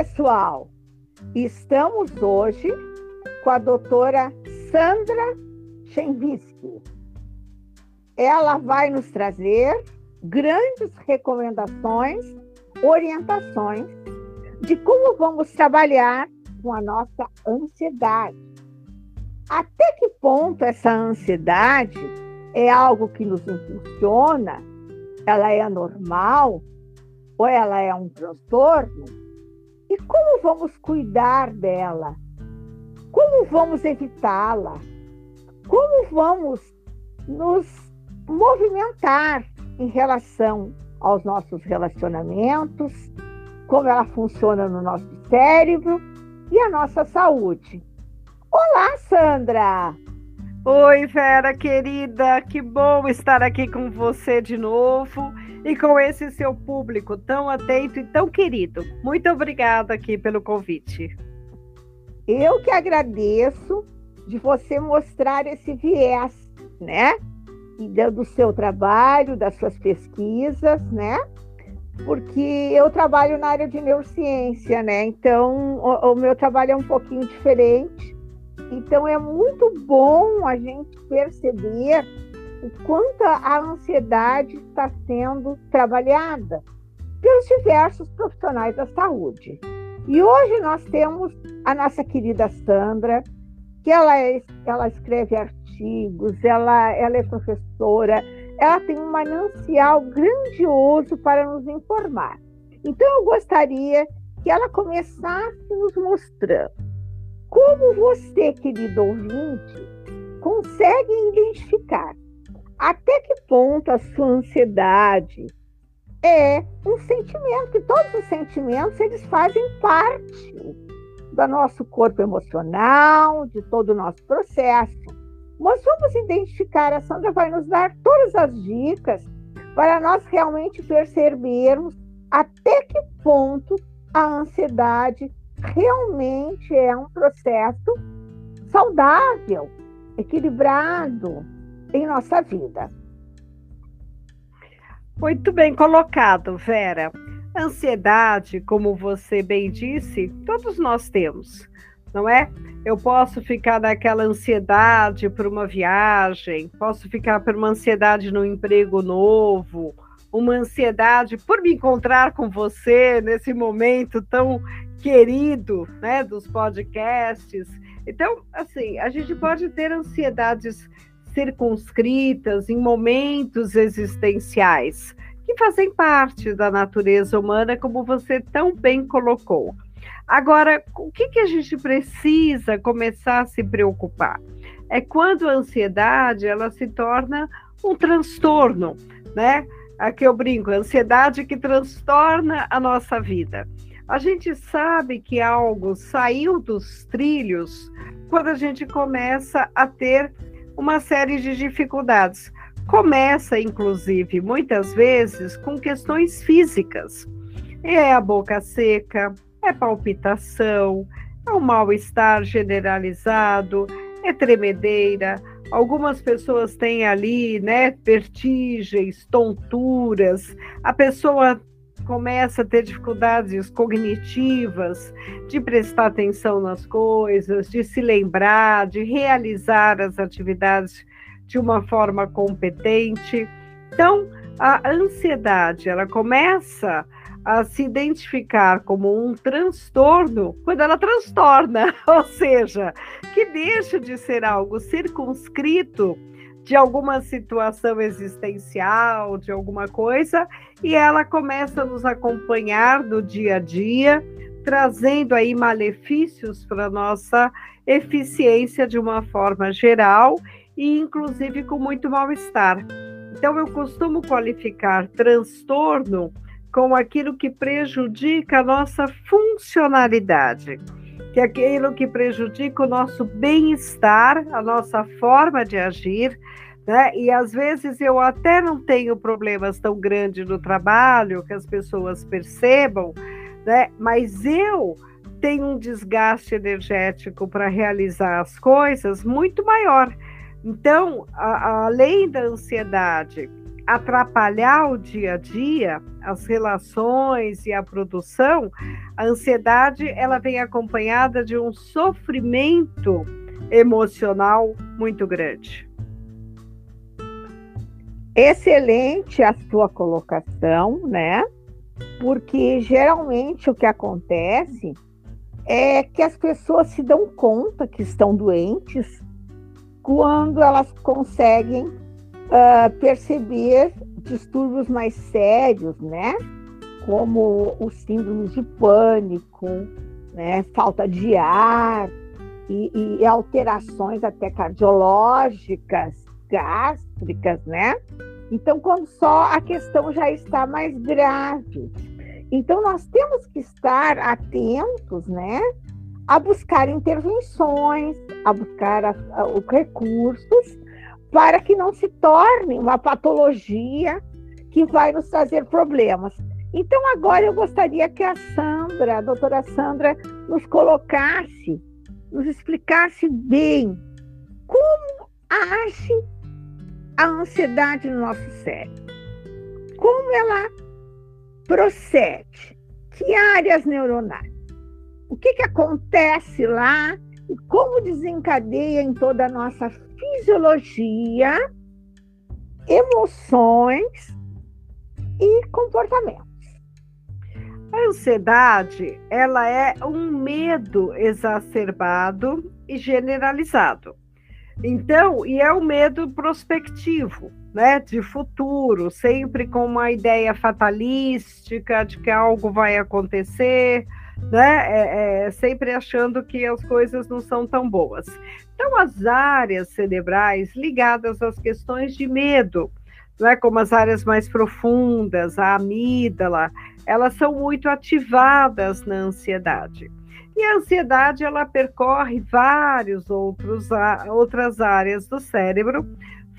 Pessoal! Estamos hoje com a doutora Sandra Chenvisky. Ela vai nos trazer grandes recomendações, orientações de como vamos trabalhar com a nossa ansiedade. Até que ponto essa ansiedade é algo que nos impulsiona? Ela é normal? Ou ela é um transtorno? E como vamos cuidar dela? Como vamos evitá-la? Como vamos nos movimentar em relação aos nossos relacionamentos, como ela funciona no nosso cérebro e a nossa saúde. Olá, Sandra! Oi, Vera querida, que bom estar aqui com você de novo e com esse seu público tão atento e tão querido. Muito obrigada aqui pelo convite. Eu que agradeço de você mostrar esse viés, né? Do seu trabalho, das suas pesquisas, né? Porque eu trabalho na área de neurociência, né? Então, o, o meu trabalho é um pouquinho diferente. Então, é muito bom a gente perceber o quanto a ansiedade está sendo trabalhada pelos diversos profissionais da saúde. E hoje nós temos a nossa querida Sandra, que ela, é, ela escreve artigos, ela, ela é professora, ela tem um manancial grandioso para nos informar. Então, eu gostaria que ela começasse nos mostrando como você, querido ouvinte, consegue identificar até que ponto a sua ansiedade é um sentimento, que todos os sentimentos eles fazem parte do nosso corpo emocional, de todo o nosso processo. Nós vamos identificar, a Sandra vai nos dar todas as dicas para nós realmente percebermos até que ponto a ansiedade realmente é um processo saudável, equilibrado, em nossa vida. Muito bem colocado, Vera. Ansiedade, como você bem disse, todos nós temos, não é? Eu posso ficar naquela ansiedade por uma viagem, posso ficar por uma ansiedade no emprego novo, uma ansiedade por me encontrar com você nesse momento tão querido, né, dos podcasts. Então, assim, a gente pode ter ansiedades circunscritas em momentos existenciais que fazem parte da natureza humana, como você tão bem colocou. Agora, o que, que a gente precisa começar a se preocupar? É quando a ansiedade ela se torna um transtorno, né? Aqui eu brinco, a ansiedade que transtorna a nossa vida. A gente sabe que algo saiu dos trilhos quando a gente começa a ter uma série de dificuldades. Começa, inclusive, muitas vezes com questões físicas. É a boca seca, é palpitação, é um mal-estar generalizado, é tremedeira. Algumas pessoas têm ali, né, vertigens, tonturas. A pessoa começa a ter dificuldades cognitivas, de prestar atenção nas coisas, de se lembrar, de realizar as atividades de uma forma competente. Então, a ansiedade, ela começa a se identificar como um transtorno quando ela transtorna, ou seja, que deixa de ser algo circunscrito de alguma situação existencial, de alguma coisa, e ela começa a nos acompanhar no dia a dia, trazendo aí malefícios para nossa eficiência de uma forma geral e inclusive com muito mal-estar. Então eu costumo qualificar transtorno com aquilo que prejudica a nossa funcionalidade, que é aquilo que prejudica o nosso bem-estar, a nossa forma de agir, né? E às vezes eu até não tenho problemas tão grandes no trabalho que as pessoas percebam, né? Mas eu tenho um desgaste energético para realizar as coisas muito maior. Então, a, a, além da ansiedade, atrapalhar o dia a dia, as relações e a produção, a ansiedade ela vem acompanhada de um sofrimento emocional muito grande. Excelente a sua colocação, né? Porque geralmente o que acontece é que as pessoas se dão conta que estão doentes quando elas conseguem uh, perceber distúrbios mais sérios, né? Como os síndromes de pânico, né? falta de ar e, e alterações até cardiológicas, gástricas, né? Então, quando só a questão já está mais grave. Então, nós temos que estar atentos, né? A buscar intervenções, a buscar os recursos, para que não se torne uma patologia que vai nos trazer problemas. Então, agora eu gostaria que a Sandra, a doutora Sandra, nos colocasse, nos explicasse bem como age a ansiedade no nosso cérebro. Como ela procede? Que áreas neuronais? O que, que acontece lá como desencadeia em toda a nossa fisiologia, emoções e comportamentos. A ansiedade, ela é um medo exacerbado e generalizado. Então, e é o um medo prospectivo, né, de futuro, sempre com uma ideia fatalística de que algo vai acontecer, né, é, é, sempre achando que as coisas não são tão boas. Então, as áreas cerebrais ligadas às questões de medo, né, como as áreas mais profundas, a amígdala, elas são muito ativadas na ansiedade. E a ansiedade ela percorre vários outros outras áreas do cérebro,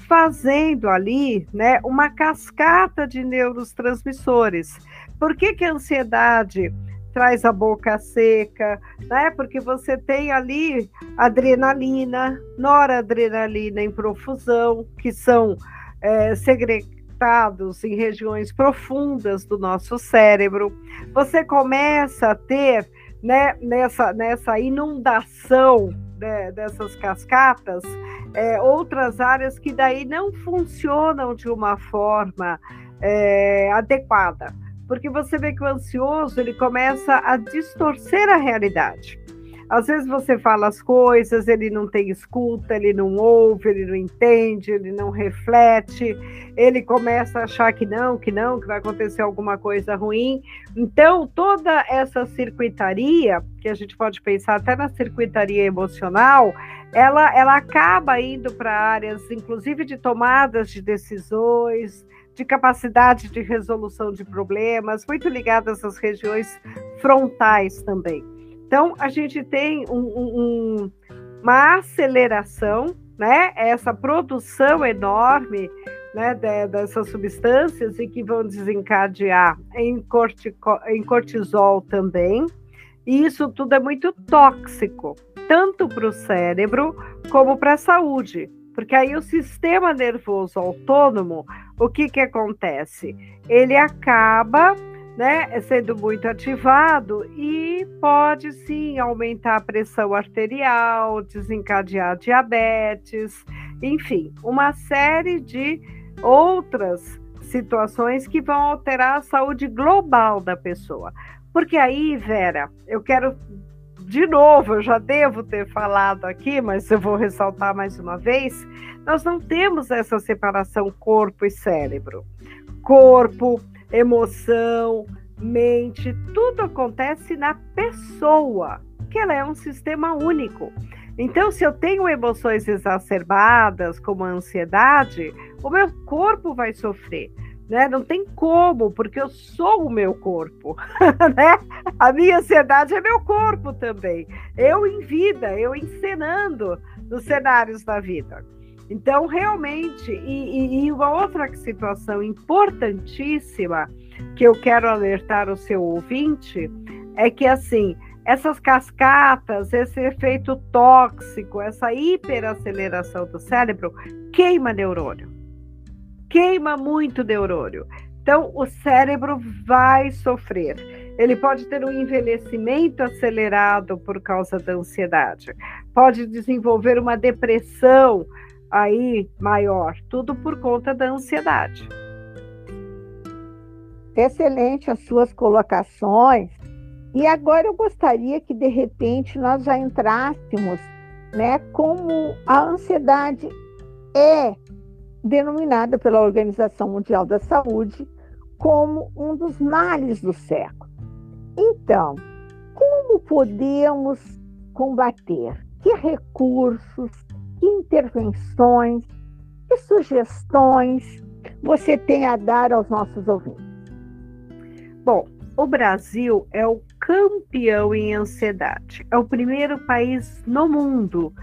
fazendo ali, né, uma cascata de neurotransmissores. Por que, que a ansiedade traz a boca seca, né? Porque você tem ali adrenalina, noradrenalina em profusão, que são é, secretados em regiões profundas do nosso cérebro. Você começa a ter né, nessa, nessa inundação né, dessas cascatas, é, outras áreas que daí não funcionam de uma forma é, adequada, porque você vê que o ansioso ele começa a distorcer a realidade. Às vezes você fala as coisas, ele não tem escuta, ele não ouve, ele não entende, ele não reflete, ele começa a achar que não, que não, que vai acontecer alguma coisa ruim. Então, toda essa circuitaria, que a gente pode pensar até na circuitaria emocional, ela, ela acaba indo para áreas, inclusive, de tomadas de decisões, de capacidade de resolução de problemas, muito ligadas às regiões frontais também. Então, a gente tem um, um, uma aceleração, né? Essa produção enorme né, dessas substâncias e que vão desencadear em, cortico, em cortisol também. E isso tudo é muito tóxico, tanto para o cérebro como para a saúde. Porque aí o sistema nervoso autônomo, o que, que acontece? Ele acaba né, sendo muito ativado e pode sim aumentar a pressão arterial, desencadear diabetes, enfim, uma série de outras situações que vão alterar a saúde global da pessoa. Porque aí, Vera, eu quero de novo, eu já devo ter falado aqui, mas eu vou ressaltar mais uma vez, nós não temos essa separação corpo e cérebro. Corpo emoção, mente, tudo acontece na pessoa, que ela é um sistema único. Então, se eu tenho emoções exacerbadas, como a ansiedade, o meu corpo vai sofrer. Né? Não tem como, porque eu sou o meu corpo, né? A minha ansiedade é meu corpo também. Eu em vida, eu encenando nos cenários da vida. Então, realmente, e, e, uma outra situação importantíssima que eu quero alertar o seu ouvinte é que, assim, essas cascatas, esse efeito tóxico, essa hiperaceleração do cérebro queima neurônio. Queima muito neurônio. Então, o cérebro vai sofrer. Ele pode ter um envelhecimento acelerado por causa da ansiedade, pode desenvolver uma depressão aí maior, tudo por conta da ansiedade. Excelente as suas colocações. E agora eu gostaria que de repente nós já entrássemos, né, como a ansiedade é denominada pela Organização Mundial da Saúde como um dos males do século. Então, como podemos combater? Que recursos, que intervenções, que sugestões você tem a dar aos nossos ouvintes? Bom, o Brasil é o campeão em ansiedade. É o primeiro país no mundo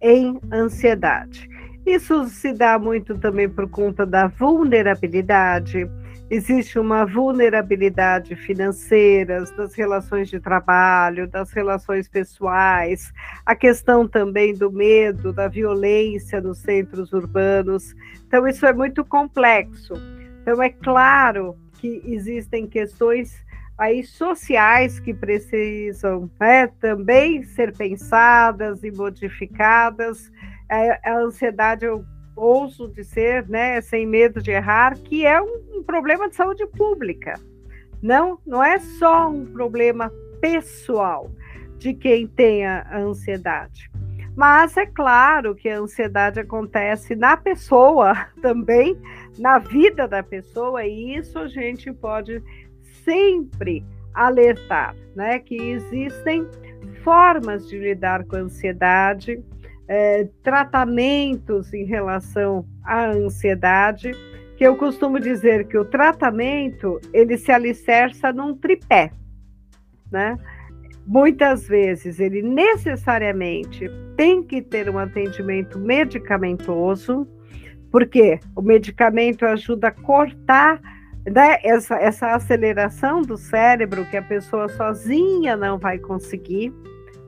em ansiedade. Isso se dá muito também por conta da vulnerabilidade. Existe uma vulnerabilidade financeira, das relações de trabalho, das relações pessoais, a questão também do medo, da violência nos centros urbanos. Então, isso é muito complexo. Então, é claro que existem questões aí sociais que precisam né, também ser pensadas e modificadas. A, a, ansiedade, eu ouso dizer, né, sem medo de errar, que é um, um problema de saúde pública. Não, não é só um problema pessoal de quem tem a ansiedade. Mas é claro que a ansiedade acontece na pessoa também, na vida da pessoa, e isso a gente pode sempre alertar, né? Que existem formas de lidar com a ansiedade, é, tratamentos em relação à ansiedade, que eu costumo dizer que o tratamento ele se alicerça num tripé, né? Muitas vezes ele necessariamente tem que ter um atendimento medicamentoso, porque o medicamento ajuda a cortar né, essa, essa aceleração do cérebro que a pessoa sozinha não vai conseguir.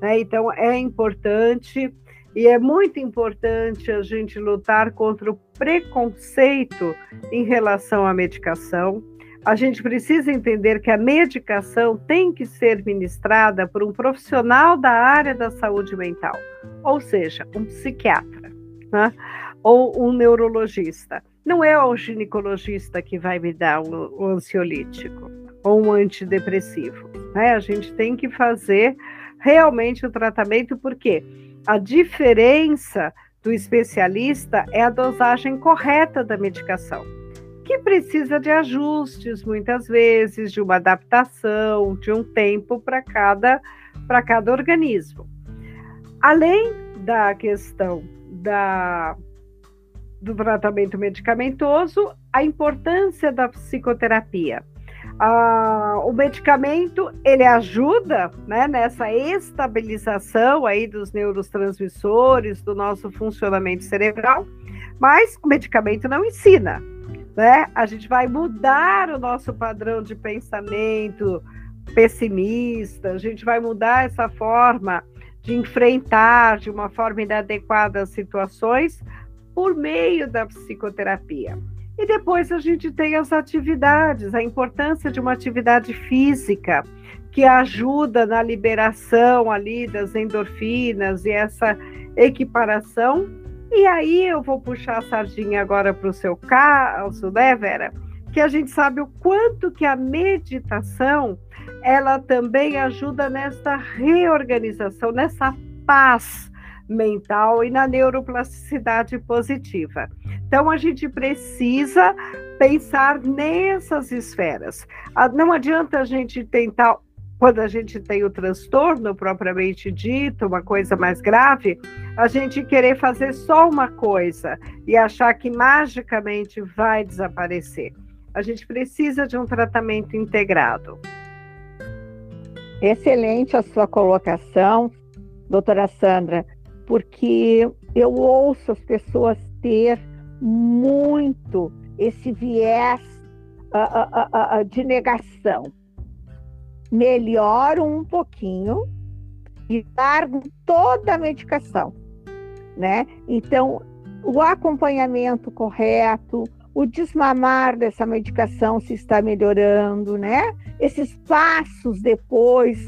Né? Então, é importante e é muito importante a gente lutar contra o preconceito em relação à medicação. A gente precisa entender que a medicação tem que ser ministrada por um profissional da área da saúde mental, ou seja, um psiquiatra, né? ou um neurologista. Não é o ginecologista que vai me dar o, ansiolítico ou um antidepressivo. Né? A gente tem que fazer realmente o tratamento, porque a diferença do especialista é a dosagem correta da medicação, que precisa de ajustes muitas vezes, de uma adaptação, de um tempo para cada para cada organismo. Além da questão da do tratamento medicamentoso, a importância da psicoterapia. Ah, o medicamento ele ajuda né, nessa estabilização aí dos neurotransmissores, do nosso funcionamento cerebral, mas o medicamento não ensina. Né? A gente vai mudar o nosso padrão de pensamento pessimista, a gente vai mudar essa forma de enfrentar de uma forma inadequada as situações por meio da psicoterapia. E depois a gente tem as atividades, a importância de uma atividade física que ajuda na liberação ali das endorfinas e essa equiparação. E aí eu vou puxar a sardinha agora para o seu caso, né, Vera? Que a gente sabe o quanto que a meditação ela também ajuda nessa reorganização, nessa paz mental e na neuroplasticidade positiva. Então, a gente precisa pensar nessas esferas. Ah, não adianta a gente tentar, quando a gente tem o transtorno propriamente dito, uma coisa mais grave, a gente querer fazer só uma coisa e achar que magicamente vai desaparecer. A gente precisa de um tratamento integrado. Excelente a sua colocação, doutora Sandra porque eu ouço as pessoas ter muito esse viés uh, uh, uh, de negação. Melhoro um pouquinho e largo toda a medicação, né? Então, o acompanhamento correto, o desmamar dessa medicação se está melhorando, né? Esses passos depois,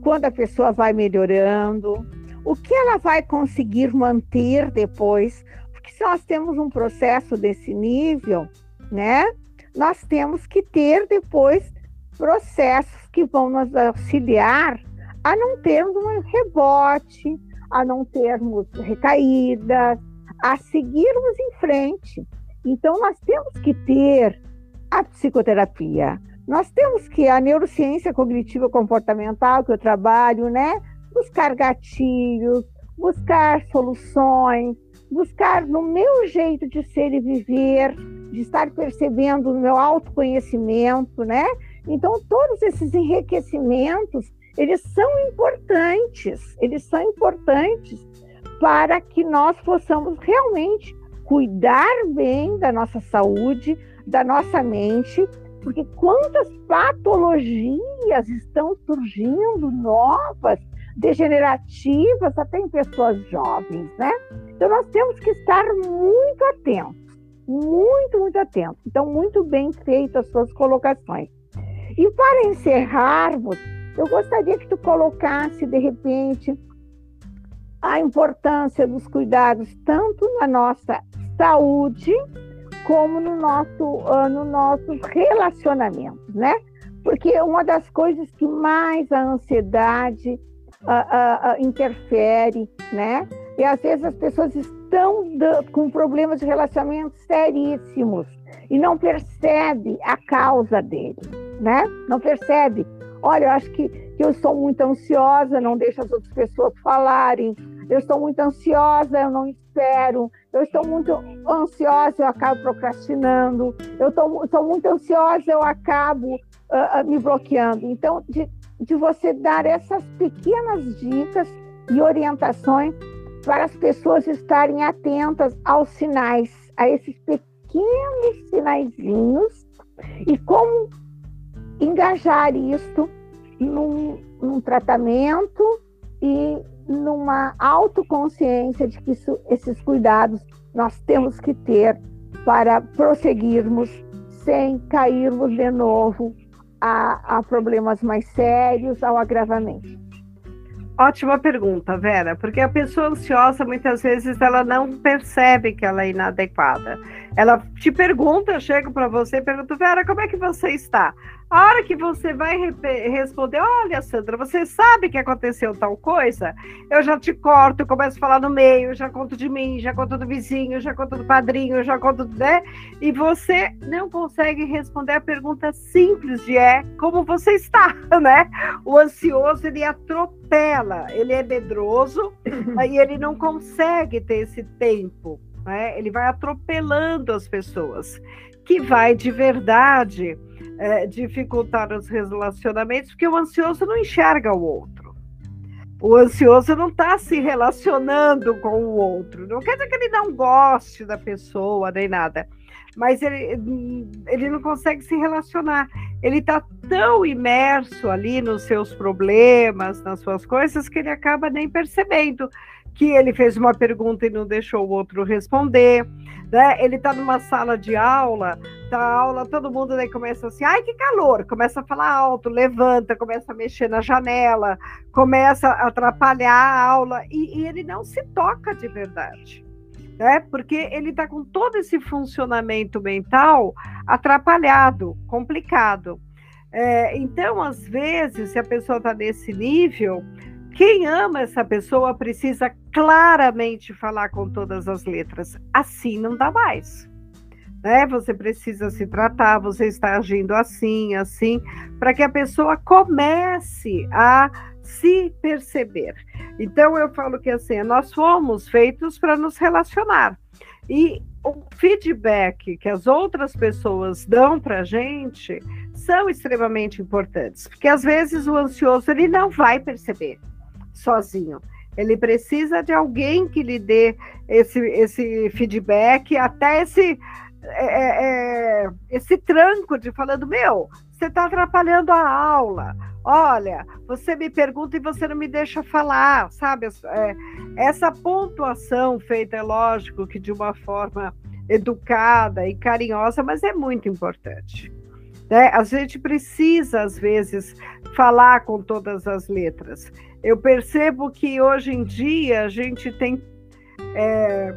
quando a pessoa vai melhorando, o que ela vai conseguir manter depois, porque se nós temos um processo desse nível, né? Nós temos que ter depois processos que vão nos auxiliar a não termos um rebote, a não termos recaídas, a seguirmos em frente. Então, nós temos que ter a psicoterapia, nós temos que a neurociência cognitiva comportamental, que eu trabalho, né? Buscar gatilhos, buscar soluções, buscar no meu jeito de ser e viver, de estar percebendo o meu autoconhecimento, né? Então, todos esses enriquecimentos, eles são importantes, eles são importantes para que nós possamos realmente cuidar bem da nossa saúde, da nossa mente, porque quantas patologias estão surgindo novas, degenerativas, até em pessoas jovens, né? Então nós temos que estar muito atentos, muito, muito atentos. Então, muito bem feitas as suas colocações. E para encerrarmos, eu gostaria que tu colocasse, de repente, a importância dos cuidados tanto na nossa saúde como no nosso, uh, no nossos relacionamentos, né? Porque uma das coisas que mais a ansiedade interfere, né? E às vezes as pessoas estão com problemas de relacionamento seríssimos e não percebe a causa dele, né? Não percebe. Olha, eu acho que, que eu sou muito ansiosa, não deixo as outras pessoas falarem, eu estou muito ansiosa, eu não espero, eu estou muito ansiosa, eu acabo procrastinando, eu estou muito ansiosa, eu acabo uh, me bloqueando. Então, de, de você dar essas pequenas dicas e orientações para as pessoas estarem atentas aos sinais, a esses pequenos sinaizinhos e como engajar isto num, num tratamento e numa autoconsciência de que isso, esses cuidados nós temos que ter para prosseguirmos sem cairmos de novo a, a problemas mais sérios, ao agravamento. Ótima pergunta, Vera, porque a pessoa ansiosa muitas vezes ela não percebe que ela é inadequada. Ela te pergunta, eu chego para você e pergunto, Vera, como é que você está? A hora que você vai responder, olha, Sandra, você sabe que aconteceu tal coisa? Eu já te corto, começo a falar no meio, já conto de mim, já conto do vizinho, já conto do padrinho, já conto, né? E você não consegue responder a pergunta simples de é como você está, né? O ansioso, ele atropela, ele é medroso, aí ele não consegue ter esse tempo, né? Ele vai atropelando as pessoas, que vai de verdade é, dificultar os relacionamentos, porque o ansioso não enxerga o outro. O ansioso não está se relacionando com o outro. Não quer dizer que ele não goste da pessoa nem nada, mas ele, ele não consegue se relacionar. Ele está tão imerso ali nos seus problemas, nas suas coisas, que ele acaba nem percebendo que ele fez uma pergunta e não deixou o outro responder. Né? Ele está numa sala de aula, tá aula, todo mundo daí começa assim, ai que calor, começa a falar alto, levanta, começa a mexer na janela, começa a atrapalhar a aula e, e ele não se toca de verdade. Né? Porque ele está com todo esse funcionamento mental atrapalhado, complicado. É, então, às vezes, se a pessoa está nesse nível, quem ama essa pessoa precisa claramente falar com todas as letras. Assim não dá mais. Né? Você precisa se tratar, você está agindo assim, assim, para que a pessoa comece a se perceber. Então eu falo que assim, nós fomos feitos para nos relacionar. E o feedback que as outras pessoas dão para a gente são extremamente importantes, porque às vezes o ansioso ele não vai perceber sozinho. Ele precisa de alguém que lhe dê esse, esse feedback, até esse, é, é, é esse tranco de falando: meu, você está atrapalhando a aula. Olha, você me pergunta e você não me deixa falar, sabe? É, essa pontuação feita, é lógico que de uma forma educada e carinhosa, mas é muito importante. Né? A gente precisa, às vezes, falar com todas as letras. Eu percebo que hoje em dia a gente tem é,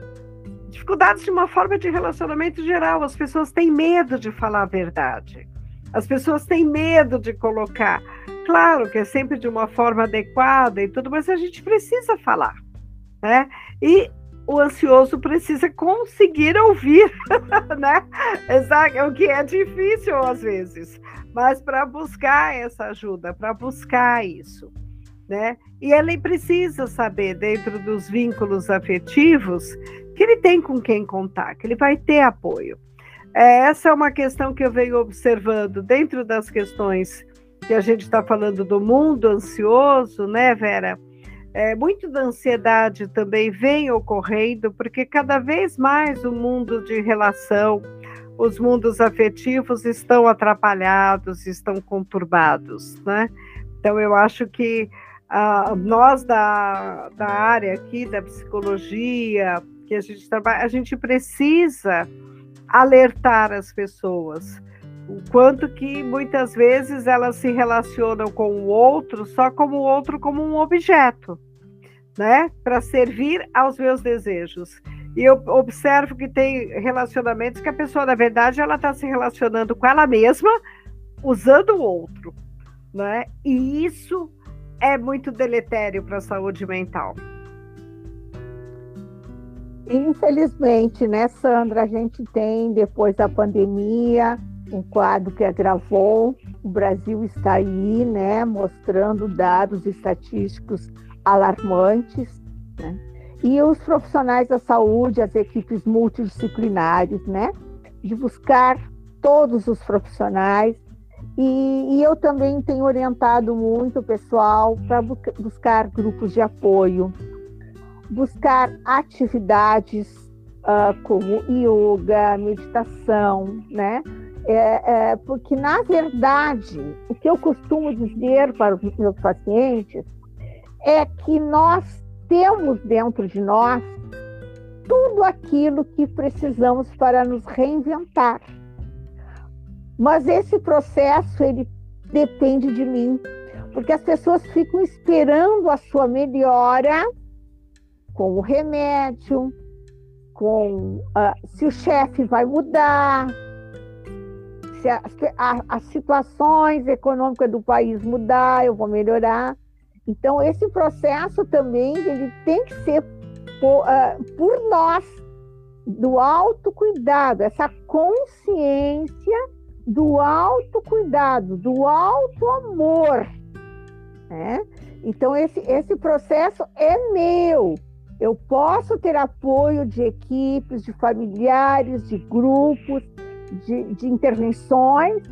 dificuldades de uma forma de relacionamento geral. As pessoas têm medo de falar a verdade. As pessoas têm medo de colocar. Claro que é sempre de uma forma adequada e tudo, mas a gente precisa falar. Né? E o ansioso precisa conseguir ouvir, né? Exato, o que é difícil às vezes, mas para buscar essa ajuda, para buscar isso, né? E ele precisa saber, dentro dos vínculos afetivos, que ele tem com quem contar, que ele vai ter apoio. É, essa é uma questão que eu venho observando dentro das questões que a gente está falando do mundo ansioso, né, Vera? É, muito da ansiedade também vem ocorrendo, porque cada vez mais o mundo de relação, os mundos afetivos estão atrapalhados, estão conturbados, né? Então, eu acho que nós da, da área aqui, da psicologia, que a gente trabalha, a gente precisa alertar as pessoas o quanto que muitas vezes elas se relacionam com o outro só como o outro como um objeto, né, para servir aos meus desejos. E eu observo que tem relacionamentos que a pessoa, na verdade, ela está se relacionando com ela mesma, usando o outro, né? E isso é muito deletério para a saúde mental. Infelizmente, né, Sandra, a gente tem, depois da pandemia, um quadro que agravou. O Brasil está aí, né, mostrando dados estatísticos alarmantes, né? E os profissionais da saúde, as equipes multidisciplinares, né, de buscar todos os profissionais. E, e eu também tenho orientado muito o pessoal para bu buscar grupos de apoio, buscar atividades uh, como yoga, meditação, né? É, é, porque, na verdade, o que eu costumo dizer para os meus pacientes é que nós temos dentro de nós tudo aquilo que precisamos para nos reinventar. Mas esse processo ele depende de mim, porque as pessoas ficam esperando a sua melhora com o remédio, com uh, se o chefe vai mudar, se as situações econômicas do país mudar, eu vou melhorar. Então esse processo também ele tem que ser por, uh, por nós do autocuidado, essa consciência do autocuidado, do auto-amor. Né? Então, esse, esse processo é meu. Eu posso ter apoio de equipes, de familiares, de grupos, de, de intervenções,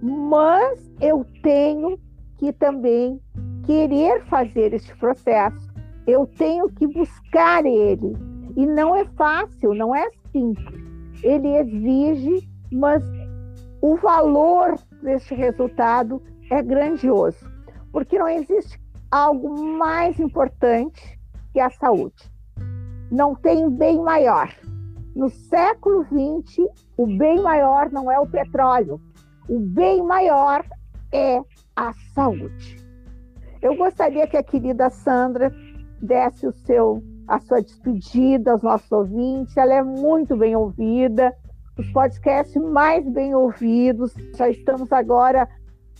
mas eu tenho que também querer fazer este processo. Eu tenho que buscar ele. E não é fácil, não é simples. Ele exige, mas o valor deste resultado é grandioso, porque não existe algo mais importante que a saúde. Não tem bem maior. No século XX, o bem maior não é o petróleo, o bem maior é a saúde. Eu gostaria que a querida Sandra desse o seu, a sua despedida aos nossos ouvintes. Ela é muito bem ouvida, os podcasts mais bem ouvidos. Já estamos agora,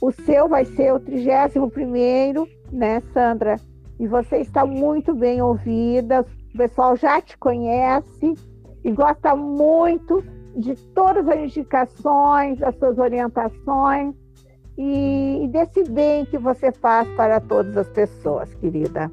o seu vai ser o 31 primeiro, né, Sandra? e você está muito bem ouvida, o pessoal já te conhece e gosta muito de todas as indicações, das suas orientações e, e desse bem que você faz para todas as pessoas, querida.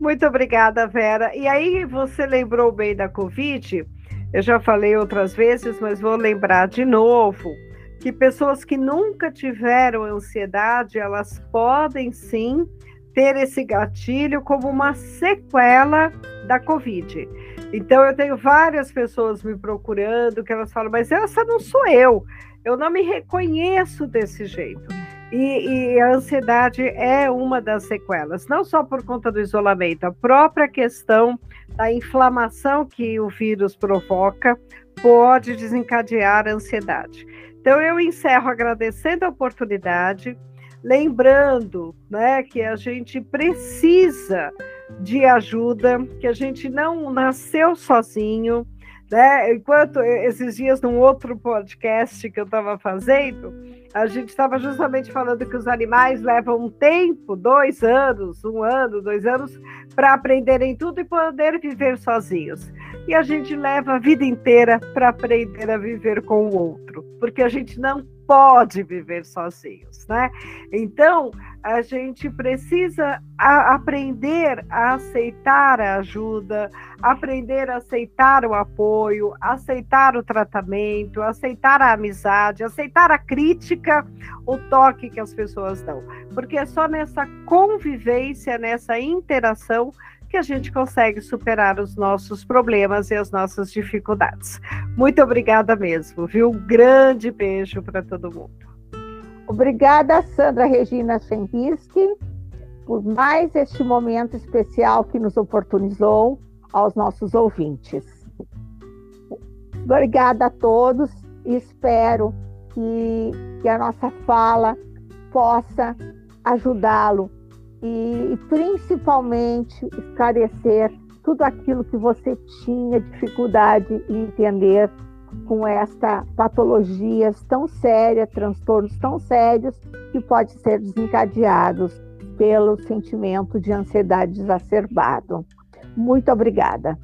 Muito obrigada, Vera. E aí, você lembrou bem da Covid? Eu já falei outras vezes, mas vou lembrar de novo que pessoas que nunca tiveram ansiedade, elas podem sim ter esse gatilho como uma sequela da Covid. Então, eu tenho várias pessoas me procurando que elas falam, mas essa não sou eu, eu não me reconheço desse jeito. E, e, a ansiedade é uma das sequelas, não só por conta do isolamento, a própria questão da inflamação que o vírus provoca pode desencadear a ansiedade. Então, eu encerro agradecendo a oportunidade, lembrando né, que a gente precisa de ajuda, que a gente não nasceu sozinho. Né? Enquanto esses dias, num outro podcast que eu estava fazendo, a gente estava justamente falando que os animais levam um tempo, dois anos, um ano, dois anos, para aprenderem tudo e poder viver sozinhos. E a gente leva a vida inteira para aprender a viver com o outro, porque a gente não pode viver sozinhos, né? Então, a gente precisa a, aprender a aceitar a ajuda, aprender a aceitar o apoio, aceitar o tratamento, aceitar a amizade, aceitar a crítica, o toque que as pessoas dão. Porque é só nessa convivência, nessa interação, que a gente consegue superar os nossos problemas e as nossas dificuldades. Muito obrigada mesmo, viu? Um grande beijo para todo mundo. Obrigada, Sandra Regina Schembiski, por mais este momento especial que nos oportunizou aos nossos ouvintes. Obrigada a todos e espero que, que a nossa fala possa ajudá-lo e, principalmente esclarecer tudo aquilo que você tinha dificuldade em entender com esta patologias tão sérias, transtornos tão sérios que podem ser desencadeados pelo sentimento de ansiedade exacerbado. Muito obrigada.